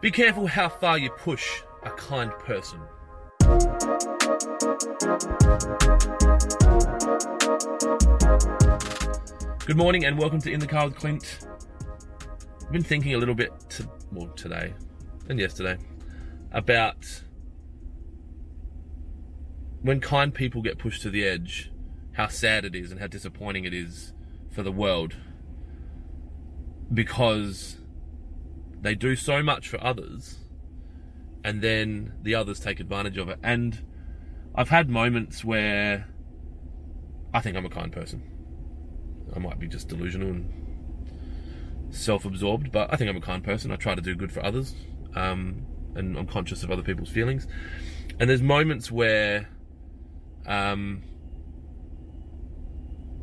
Be careful how far you push a kind person. Good morning and welcome to In the Car with Clint. I've been thinking a little bit, to, well, today and yesterday, about when kind people get pushed to the edge, how sad it is and how disappointing it is for the world because they do so much for others and then the others take advantage of it. And I've had moments where I think I'm a kind person. I might be just delusional and self absorbed, but I think I'm a kind person. I try to do good for others, um, and I'm conscious of other people's feelings. And there's moments where um,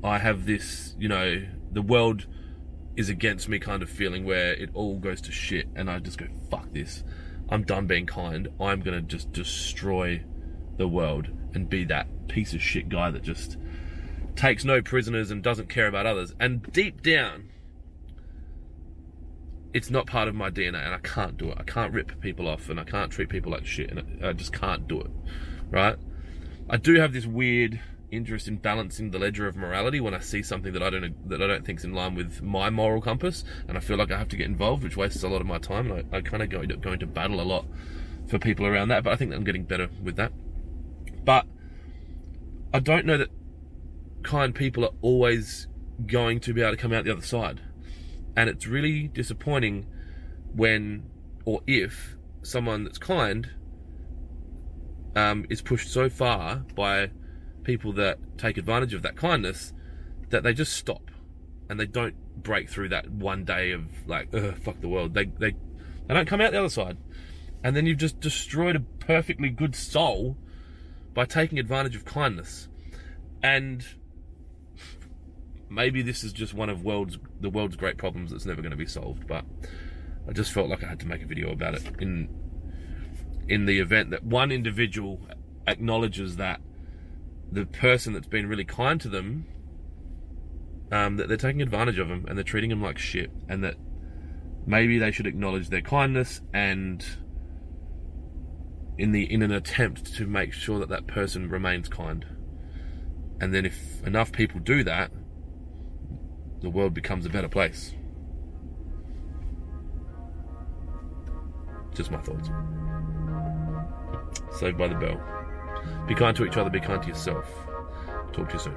I have this, you know, the world is against me kind of feeling where it all goes to shit, and I just go, fuck this. I'm done being kind. I'm gonna just destroy the world and be that piece of shit guy that just takes no prisoners and doesn't care about others. And deep down, it's not part of my DNA, and I can't do it. I can't rip people off, and I can't treat people like shit, and I just can't do it. Right? I do have this weird interest in balancing the ledger of morality when I see something that I don't that I don't think's in line with my moral compass, and I feel like I have to get involved, which wastes a lot of my time. And I, I kind of go to, go into battle a lot for people around that, but I think that I'm getting better with that. But I don't know that kind people are always going to be able to come out the other side. And it's really disappointing when or if someone that's kind um, is pushed so far by people that take advantage of that kindness that they just stop and they don't break through that one day of like, fuck the world. They, they, they don't come out the other side. And then you've just destroyed a perfectly good soul by taking advantage of kindness. And maybe this is just one of world's the world's great problems that's never going to be solved. But I just felt like I had to make a video about it in in the event that one individual acknowledges that the person that's been really kind to them um, that they're taking advantage of them and they're treating them like shit and that maybe they should acknowledge their kindness and in the in an attempt to make sure that that person remains kind and then if enough people do that the world becomes a better place. Just my thoughts. Saved by the bell. Be kind to each other, be kind to yourself. Talk to you soon.